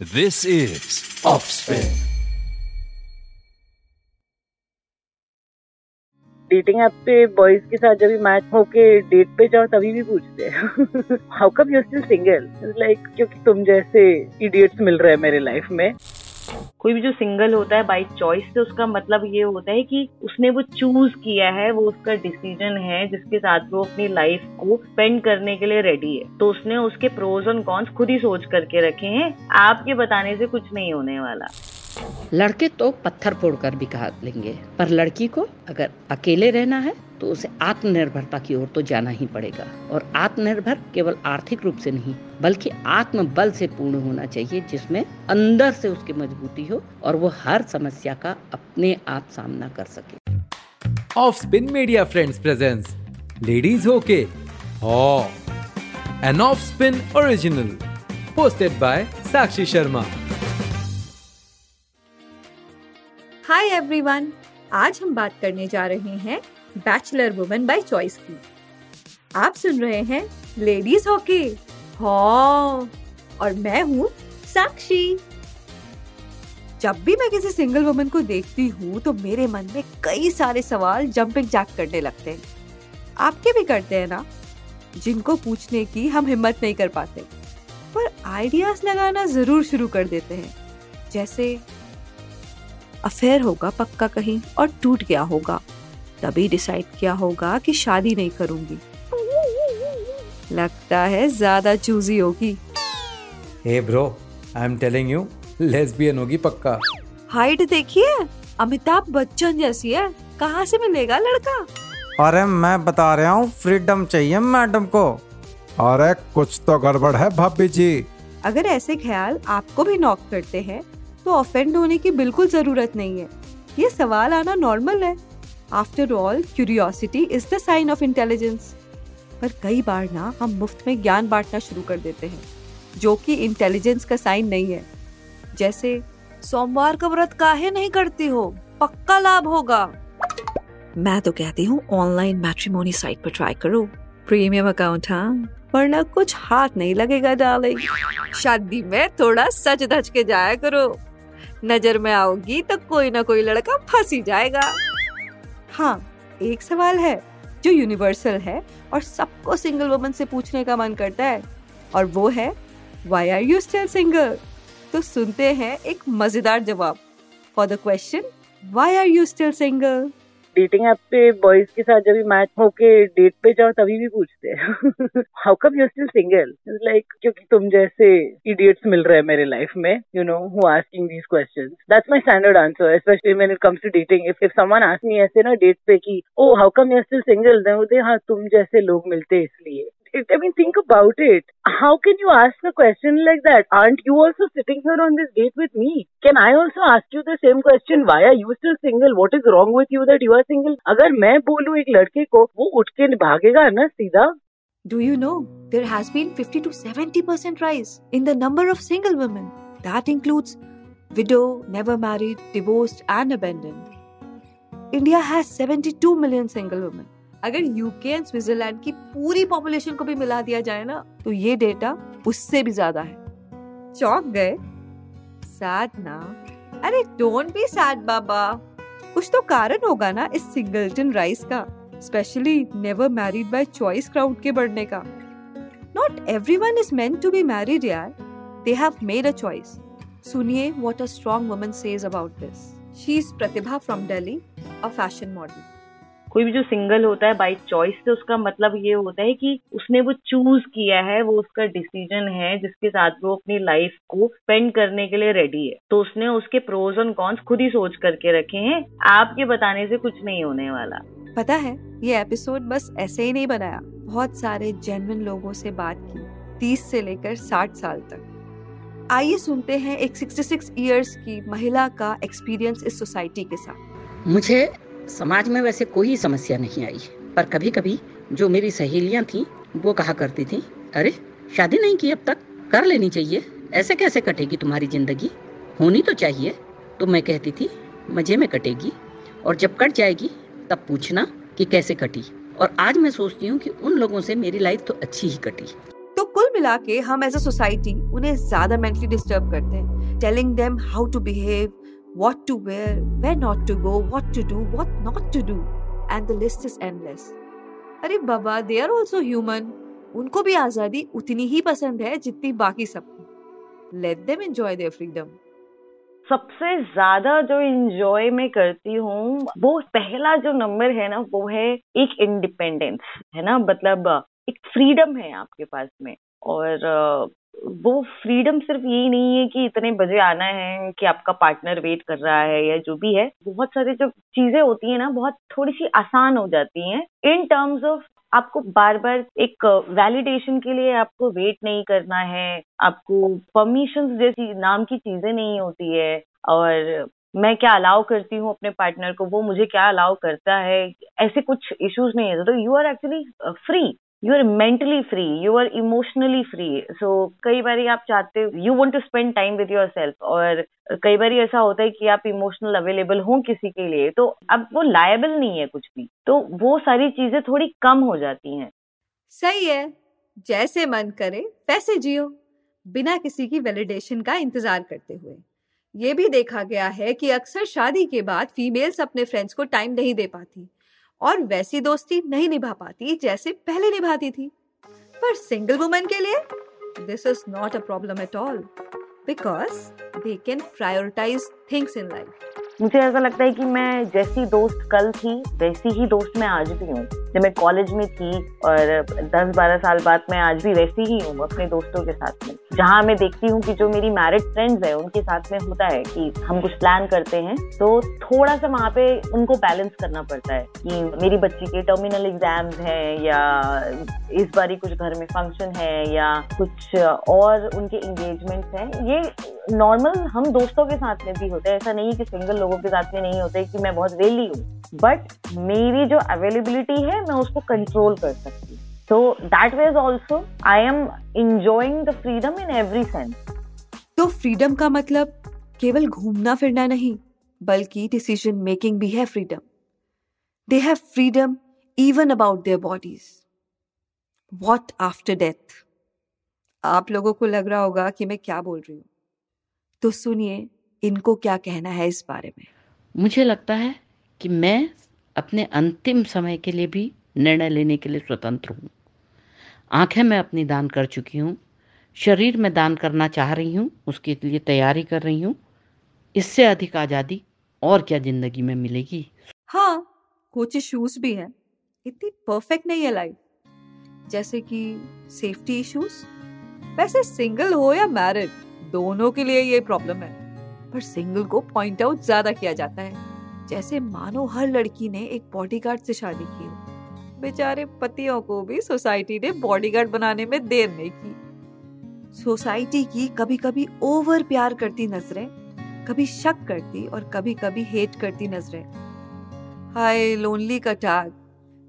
This is Offspin. Dating app पे boys के साथ जब मैच होके डेट पे जाओ तभी भी पूछते हैं। How come you still single like क्योंकि तुम जैसे इडियट्स मिल रहे हैं मेरे लाइफ में। कोई भी जो सिंगल होता है बाई चॉइस से उसका मतलब ये होता है कि उसने वो चूज़ किया है, वो उसका डिसीज़न है, जिसके साथ वो अपनी लाइफ को स्पेंड करने के लिए रेडी है। तो उसने उसके प्रोज एंड कॉन्स खुद ही सोच करके रखे हैं। आपके बताने से कुछ नहीं होने वाला। लड़के तो पत्थर फोड़कर भी कहा लेंगे, पर लड़की को अगर अकेले रहना है तो उसे आत्मनिर्भरता की ओर तो जाना ही पड़ेगा। और आत्मनिर्भर केवल आर्थिक रूप से नहीं बल्कि आत्मबल से पूर्ण होना चाहिए जिसमें अंदर से उसकी मजबूती हो और वो हर समस्या का अपने आप सामना कर सके। Off spin media friends presents ladies होके an off spin original posted by Sakshi Sharma hi everyone आज हम बात करने जा रहे हैं बैचलर वुमेन बाय चॉइस की। आप सुन रहे हैं लेडीज़ हॉकी हाँ और मैं हूँ साक्षी। जब भी मैं किसी सिंगल वुमन को देखती हूँ तो मेरे मन में कई सारे सवाल जंपिंग जैक करने लगते हैं। आपके भी करते हैं ना, जिनको पूछने की हम हिम्मत नहीं कर पाते, पर आइडियाज़ लगाना ज़रूर शुरू कर देते हैं। जैसे अफेयर होगा पक्का कहीं और टूट गया होगा। तभी डिसाइड किया होगा कि शादी नहीं करूँगी। लगता है ज़्यादा चूजी होगी। Hey bro I am telling you lesbian होगी पक्का। हाइट देखिए अमिताभ बच्चन जैसी है। कहाँ से मिलेगा लड़का? अरे मैं बता रहा हूँ फ्रीडम चाहिए मैडम को। अरे कुछ तो गड़बड़ है भाभी जी। अगर ऐसे ख्याल आपको भी नॉक करते हैं तो ऑफेंड होने की बिल्कुल ज़रूरत नहीं है। ये सवाल आना नॉर्मल है। After all curiosity is the sign of intelligence पर कई बार ना हम मुफ़्त में ज्ञान बांटना शुरू कर देते हैं जो कि इंटेलिजेंस का साइन नहीं है। जैसे सोमवार का व्रत काहे नहीं करती हो? पक्का लाभ होगा। मैं तो कहती हूँ ऑनलाइन मैट्रिमोनी साइट पर ट्राई करो। प्रीमियम अकाउंट हाँ। वरना कुछ हाथ नहीं लगेगा डार्लिंग शादी में थोड़ा सच धज के जाया करो। नज़र में आओगी तो कोई ना कोई लड़का फंस ही जाएगा। हाँ एक सवाल है। जो यूनिवर्सल है और सबको सिंगल वुमन से पूछने का मन करता है। और वो है why are you still single तो सुनते हैं एक मज़ेदार जवाब। For the question why are you still single dating app पे बॉयज़ के साथ जब भी मैच होके डेट पे जाओ, तभी भी पूछते हैं। How come you still single like क्योंकि तुम जैसे इडियट्स मिल रहे हैं मेरे लाइफ में you know who asking these question that's my standard answer specially men it comes to dating if if someone ask me ऐसे ना डेट पे की ओ how come you still single हाँ तुम जैसे लोग मिलते हैं इसलिए I mean, think about it. How can you ask a question like that? Aren't you also sitting here on this date with me? Can I also ask you the same question? Why are you still single? What is wrong with you that you are single? अगर मैं बोलूं एक लड़के को वो उठ के भागेगा ना सीधा Do you know there has been 50 to 70 percent rise in the number of single women? That includes widow, never married, divorced, and abandoned. India has 72 million single women. अगर यूके एंड स्विट्जरलैंड की पूरी population को भी मिला दिया जाए ना तो ये डेटा उससे भी ज़्यादा है। चौक गए? सैड ना। अरे डोंट बी सैड बाबा। कुछ तो कारण होगा ना इस सिंगलटन राइस का specially never married by choice crowd के बढ़ने का। Not everyone is meant to be married यार। They have made a choice सुनिए what a strong woman says about this she is Pratibha from Delhi a fashion model कोई भी जो single होता है बाई चॉइस से उसका मतलब ये होता है कि उसने वो चूज़ किया है वो उसका डिसीज़न है जिसके साथ वो अपनी लाइफ को स्पेंड करने के लिए रेडी है। तो उसने उसके प्रोज और कॉन्स खुद ही सोच करके रखे हैं। आपके बताने से कुछ नहीं होने वाला। पता है ये एपिसोड बस ऐसे ही नहीं बनाया। बहुत सारे जेनविन लोगों से बात की तीस से लेकर साठ साल तक। आइए सुनते हैं एक 66 इयर्स की महिला का एक्सपीरियंस इस सोसाइटी के साथ। मुझे समाज में वैसे कोई समस्या नहीं आई। पर कभी कभी जो मेरी सहेलियाँ थी, वो कहा करती थी, अरे, शादी नहीं की अब तक? कर लेनी चाहिए। ऐसे कैसे कटेगी तुम्हारी ज़िंदगी? होनी तो चाहिए। तो मैं कहती थी, मज़े में कटेगी। और जब कट जाएगी, तब पूछना कि कैसे कटी। और आज मैं सोचती हूँ कि उन लोगों से मेरी लाइफ तो अच्छी ही कटी। तो कुल मिला के हम एज अ सोसाइटी उन्हें ज़्यादा मेंटली डिस्टर्ब करते हैं। Telling them how to behave what to wear wear not to go what to do what not to do and the list is endless अरे बाबा दे आर आल्सो ह्यूमन उनको भी आज़ादी उतनी ही पसंद है जितनी बाकी सबको। Let them enjoy their freedom सबसे ज़्यादा जो इंजॉय मैं करती हूँ, वो पहला जो नंबर है ना, वो है एक इंडिपेंडेंस है ना? मतलब एक फ्रीडम है आपके पास में। और वो फ्रीडम सिर्फ़ यही नहीं है कि इतने बजे आना है कि आपका पार्टनर वेट कर रहा है या जो भी है। बहुत सारी जो चीज़ें होती है ना, बहुत थोड़ी सी आसान हो जाती हैं। इन टर्म्स ऑफ़ आपको बार बार एक वैलिडेशन के लिए आपको वेट नहीं करना है, आपको परमिशन जैसी नाम की चीज़ें नहीं होती है और मैं क्या अलाउ करती हूँ अपने पार्टनर को, वो मुझे क्या अलाउ करता है? ऐसे कुछ इश्यूज़ नहीं है। तो you are actually free you are mentally free you are emotionally free so कई बार आप चाहते हो you want to spend time with yourself और कई बार ऐसा होता है कि आप इमोशनल अवेलेबल हो किसी के लिए तो अब वो लायबल नहीं है कुछ भी। तो वो सारी चीज़ें थोड़ी कम हो जाती हैं। सही है। जैसे मन करे, वैसे जियो। बिना किसी की वैलिडेशन का इंतज़ार करते हुए। ये भी देखा गया है कि अक्सर शादी के बाद फीमेल्स अपने फ्रेंड्स को टाइम नहीं दे पाती। और वैसी दोस्ती नहीं निभा पाती जैसे पहले निभाती थी। पर सिंगल वुमेन के लिए this is not a problem at all because they can prioritise things in life मुझे ऐसा लगता है कि मैं जैसी दोस्त कल थी, वैसी ही दोस्त मैं आज भी हूँ। जब मैं कॉलेज में थी और 10-12 साल बाद मैं आज भी वैसी ही हूँ, अपने दोस्तों के साथ में। जहाँ मैं देखती हूँ कि जो मेरी मैरिड फ्रेंड्स है, उनके साथ में होता है कि हम कुछ प्लान करते हैं तो थोड़ा सा वहाँ पे उनको बैलेंस करना पड़ता है कि मेरी बच्ची के टर्मिनल एग्ज़ाम्स हैं या इस बारी कुछ घर में फ़ंक्शन है या कुछ और उनके एंगेजमेंट्स हैं। ये नॉर्मल हम दोस्तों के साथ में भी होते हैं। ऐसा नहीं कि सिंगल लोगों के साथ में नहीं होते कि मैं बहुत वेली हूँ। बट मेरी जो अवेलेबिलिटी है मैं उसको कंट्रोल कर सकती हूँ। So that ways also I am enjoying the freedom in every sense तो फ्रीडम का मतलब केवल घूमना फिरना नहीं बल्कि डिसीज़न मेकिंग भी है freedom they have freedom even about their bodies what after death आप लोगों को लग रहा होगा कि मैं क्या बोल रही हूँ। तो सुनिए इनको क्या कहना है इस बारे में? मुझे लगता है कि मैं अपने अंतिम समय के लिए भी निर्णय लेने के लिए स्वतंत्र हूँ। आँखें मैं अपनी दान कर चुकी हूँ, शरीर में दान करना चाह रही हूँ, उसके लिए तैयारी कर रही हूँ। इससे अधिक आज़ादी और क्या ज़िंदगी में मिलेगी? हाँ कुछ इश्यूज़ भी हैं। इतनी परफेक्ट नहीं है लाइफ जैसे कि सेफ्टी इश्यूज़ वैसे सिंगल हो या मैरिड दोनों के लिए ये प्रॉब्लम है। पर सिंगल को पॉइंट आउट ज़्यादा किया जाता है। जैसे मानो हर लड़की ने एक बॉडीगार्ड से शादी की हो। बेचारे पतियों को भी सोसाइटी ने बॉडीगार्ड बनाने में देर नहीं की। सोसाइटी की कभी कभी ओवर प्यार करती नज़रें, कभी शक करती और कभी कभी हेट करती नज़रें। हाय लोनली का टैग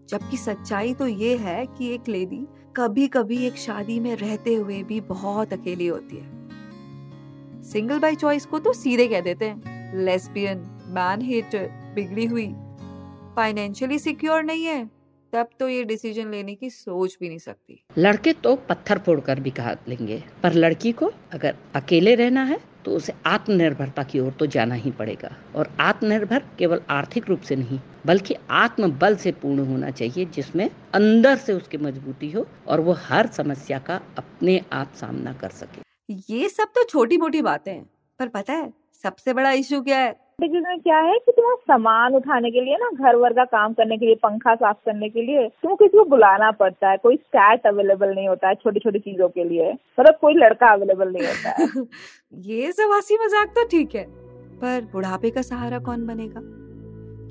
जबकि सच्चाई तो ये है कि एक लेडी कभी कभी एक शादी में रहते हुए भी बहुत अकेली होती है। सिंगल बाई चॉइस को तो सीधे कह देते हैं लेस्बियन मैन हेटर बिगड़ी हुई। फाइनेंशियली सिक्योर नहीं है तब तो ये डिसीज़न लेने की सोच भी नहीं सकती। लड़के तो पत्थर फोड़कर भी कहा लेंगे पर लड़की को अगर अकेले रहना है तो उसे आत्मनिर्भरता की ओर तो जाना ही पड़ेगा। और आत्मनिर्भर केवल आर्थिक रूप से नहीं बल्कि आत्मबल से पूर्ण होना चाहिए जिसमें अंदर से उसकी मजबूती हो और वो हर समस्या का अपने आप सामना कर सके। ये सब तो छोटी मोटी बातें हैं पर पता है सबसे बड़ा इशू क्या है? में क्या है कि तुम्हें सामान उठाने के लिए ना, घर वर का काम करने के लिए, पंखा साफ़ करने के लिए, तुम्हें किसी को बुलाना पड़ता है। कोई स्टैट अवेलेबल नहीं होता है छोटी छोटी चीज़ों के लिए। मतलब कोई लड़का अवेलेबल नहीं होता है। ये सब हँसी मज़ाक तो ठीक है, पर बुढ़ापे का सहारा कौन बनेगा?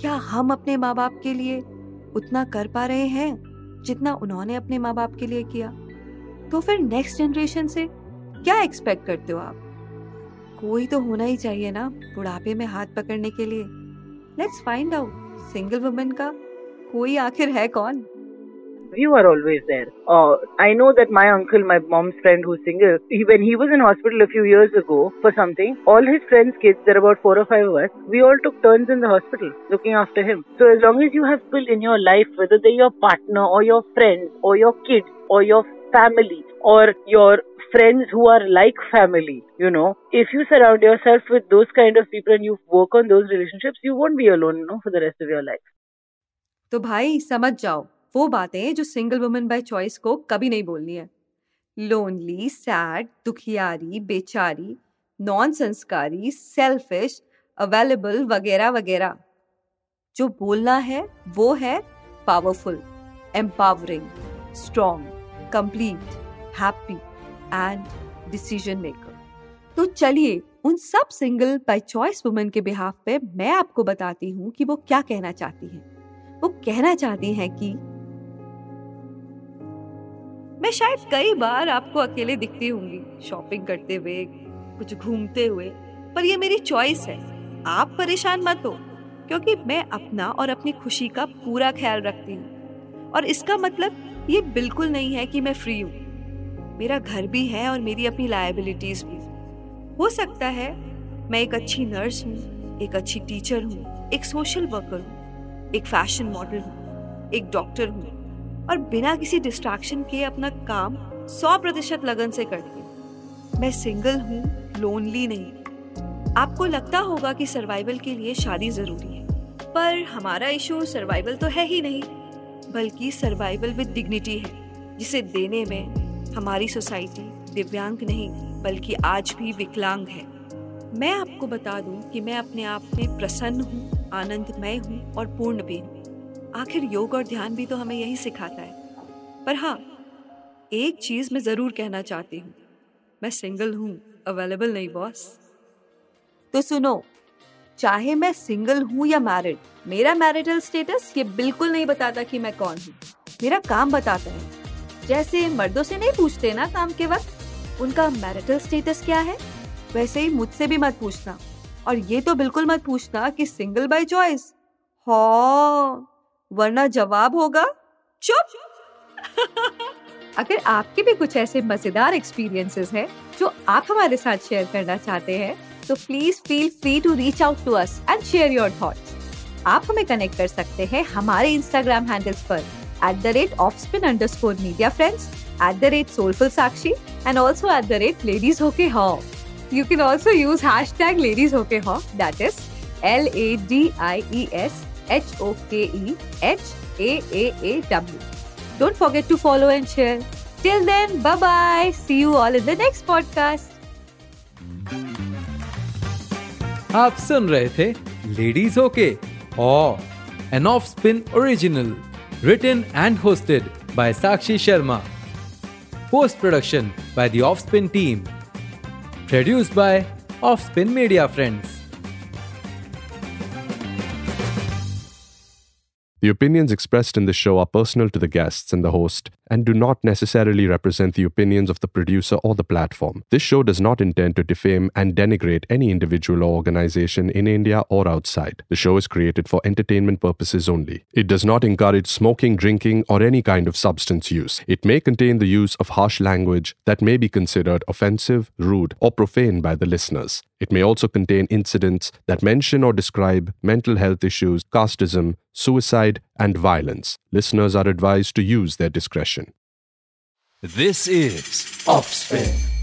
क्या हम अपने माँ बाप के लिए उतना कर पा रहे हैं जितना उन्होंने अपने माँ बाप के लिए किया? तो फिर नेक्स्ट जनरेशन से क्या एक्सपेक्ट करते हो आप? कोई तो होना ही चाहिए ना बुढ़ापे में हाथ पकड़ने के लिए। Let's find out single women का कोई आखिर है कौन? you are always there. Uh, I know that my uncle, my mom's friend who's single, he, when he was in hospital a few years ago for something, all his friends' kids, there are about four or five of us, we all took turns in the hospital looking after him. So as long as you have people in your life, whether they're your partner or your friends or your kids or your family or your friends who are like family. You know, if you surround yourself with those kind of people and you work on those relationships, you won't be alone, you know, for the rest of your life. तो भाई समझ जाओ वो बातें जो single woman by choice को कभी नहीं बोलनी है। लोनली सैड दुखियारी, बेचारी नॉन संस्कारी सेल्फिश अवेलेबल वगैरह वगैरह। जो बोलना है, वो है powerful empowering strong complete happy and decision maker तो चलिए, उन सब सिंगल बाय चॉइस वुमेन के बिहाफ पे मैं आपको बताती हूँ कि वो क्या कहना चाहती हैं। वो कहना चाहती हैं कि मैं शायद कई बार आपको अकेले दिखती होंगी शॉपिंग करते हुए, कुछ घूमते हुए, पर ये मेरी चॉइस है। आप परेशान मत हो, क्योंकि मैं अपना और अपनी खुशी का पूरा ख्याल रखती हूँ। और इसका मतलब ये बिल्कुल नहीं है कि मैं फ्री हूँ। मेरा घर भी है और मेरी अपनी लाइबिलिटीज भी। हो सकता है मैं एक अच्छी नर्स हूँ, एक अच्छी टीचर हूँ, एक सोशल वर्कर हूँ, एक फ़ैशन मॉडल हूँ, एक डॉक्टर हूँ। और बिना किसी डिस्ट्रैक्शन के अपना काम सौ प्रतिशत लगन से करती हूँ मैं सिंगल हूँ लोनली नहीं। आपको लगता होगा कि सर्वाइवल के लिए शादी ज़रूरी है, पर हमारा इशू सर्वाइवल तो है ही नहीं, बल्कि सर्वाइवल विद डिग्निटी है, जिसे देने में हमारी सोसाइटी दिव्यांग नहीं, बल्कि आज भी विकलांग है। मैं आपको बता दूँ कि मैं अपने आप में प्रसन्न हूँ, आनंदमय हूँ और पूर्ण भी हूँ। आखिर योग और ध्यान भी तो हमें यही सिखाता है। पर हाँ एक चीज़ मैं ज़रूर कहना चाहती हूँ। मैं सिंगल हूँ, अवेलेबल नहीं, बॉस। तो सुनो, चाहे मैं सिंगल हूँ या मैरिड, मेरा मैरिटल स्टेटस ये बिल्कुल नहीं बताता कि मैं कौन हूँ। मेरा काम बताता है। जैसे मर्दों से नहीं पूछते ना काम के वक्त, उनका मैरिटल स्टेटस क्या है? वैसे ही मुझसे भी मत पूछना। और ये तो बिल्कुल मत पूछना कि सिंगल बाय चॉइस? हाँ। वरना जवाब होगा चुप। अगर आपके भी कुछ ऐसे मज़ेदार एक्सपीरियंसेस हैं जो आप हमारे साथ शेयर करना चाहते हैं तो please feel free to reach out to us and share your thoughts आप हमें कनेक्ट कर सकते हैं हमारे इंस्टाग्राम हैंडल्स पर at the rate off spin underscore media friends at the rate soulful Sakshi and also at the rate ladies होके हॉ You can also use hashtag ladies hoke ho, that is L A D I E S H O K E H A A A W. Don't forget to follow and share. Till then, bye bye. See you all in the next podcast. आप सुन रहे थे ladies okay और an off spin original written and hosted by Sakshi Sharma post production by the off spin team produced by off spin media friends The opinions expressed in this show are personal to the guests and the host and do not necessarily represent the opinions of the producer or the platform. This show does not intend to defame and denigrate any individual or organization in India or outside. The show is created for entertainment purposes only. It does not encourage smoking, drinking, or any kind of substance use. It may contain the use of harsh language that may be considered offensive, rude, or profane by the listeners. It may also contain incidents that mention or describe mental health issues, casteism, suicide, and violence. Listeners are advised to use their discretion. This is Offspin.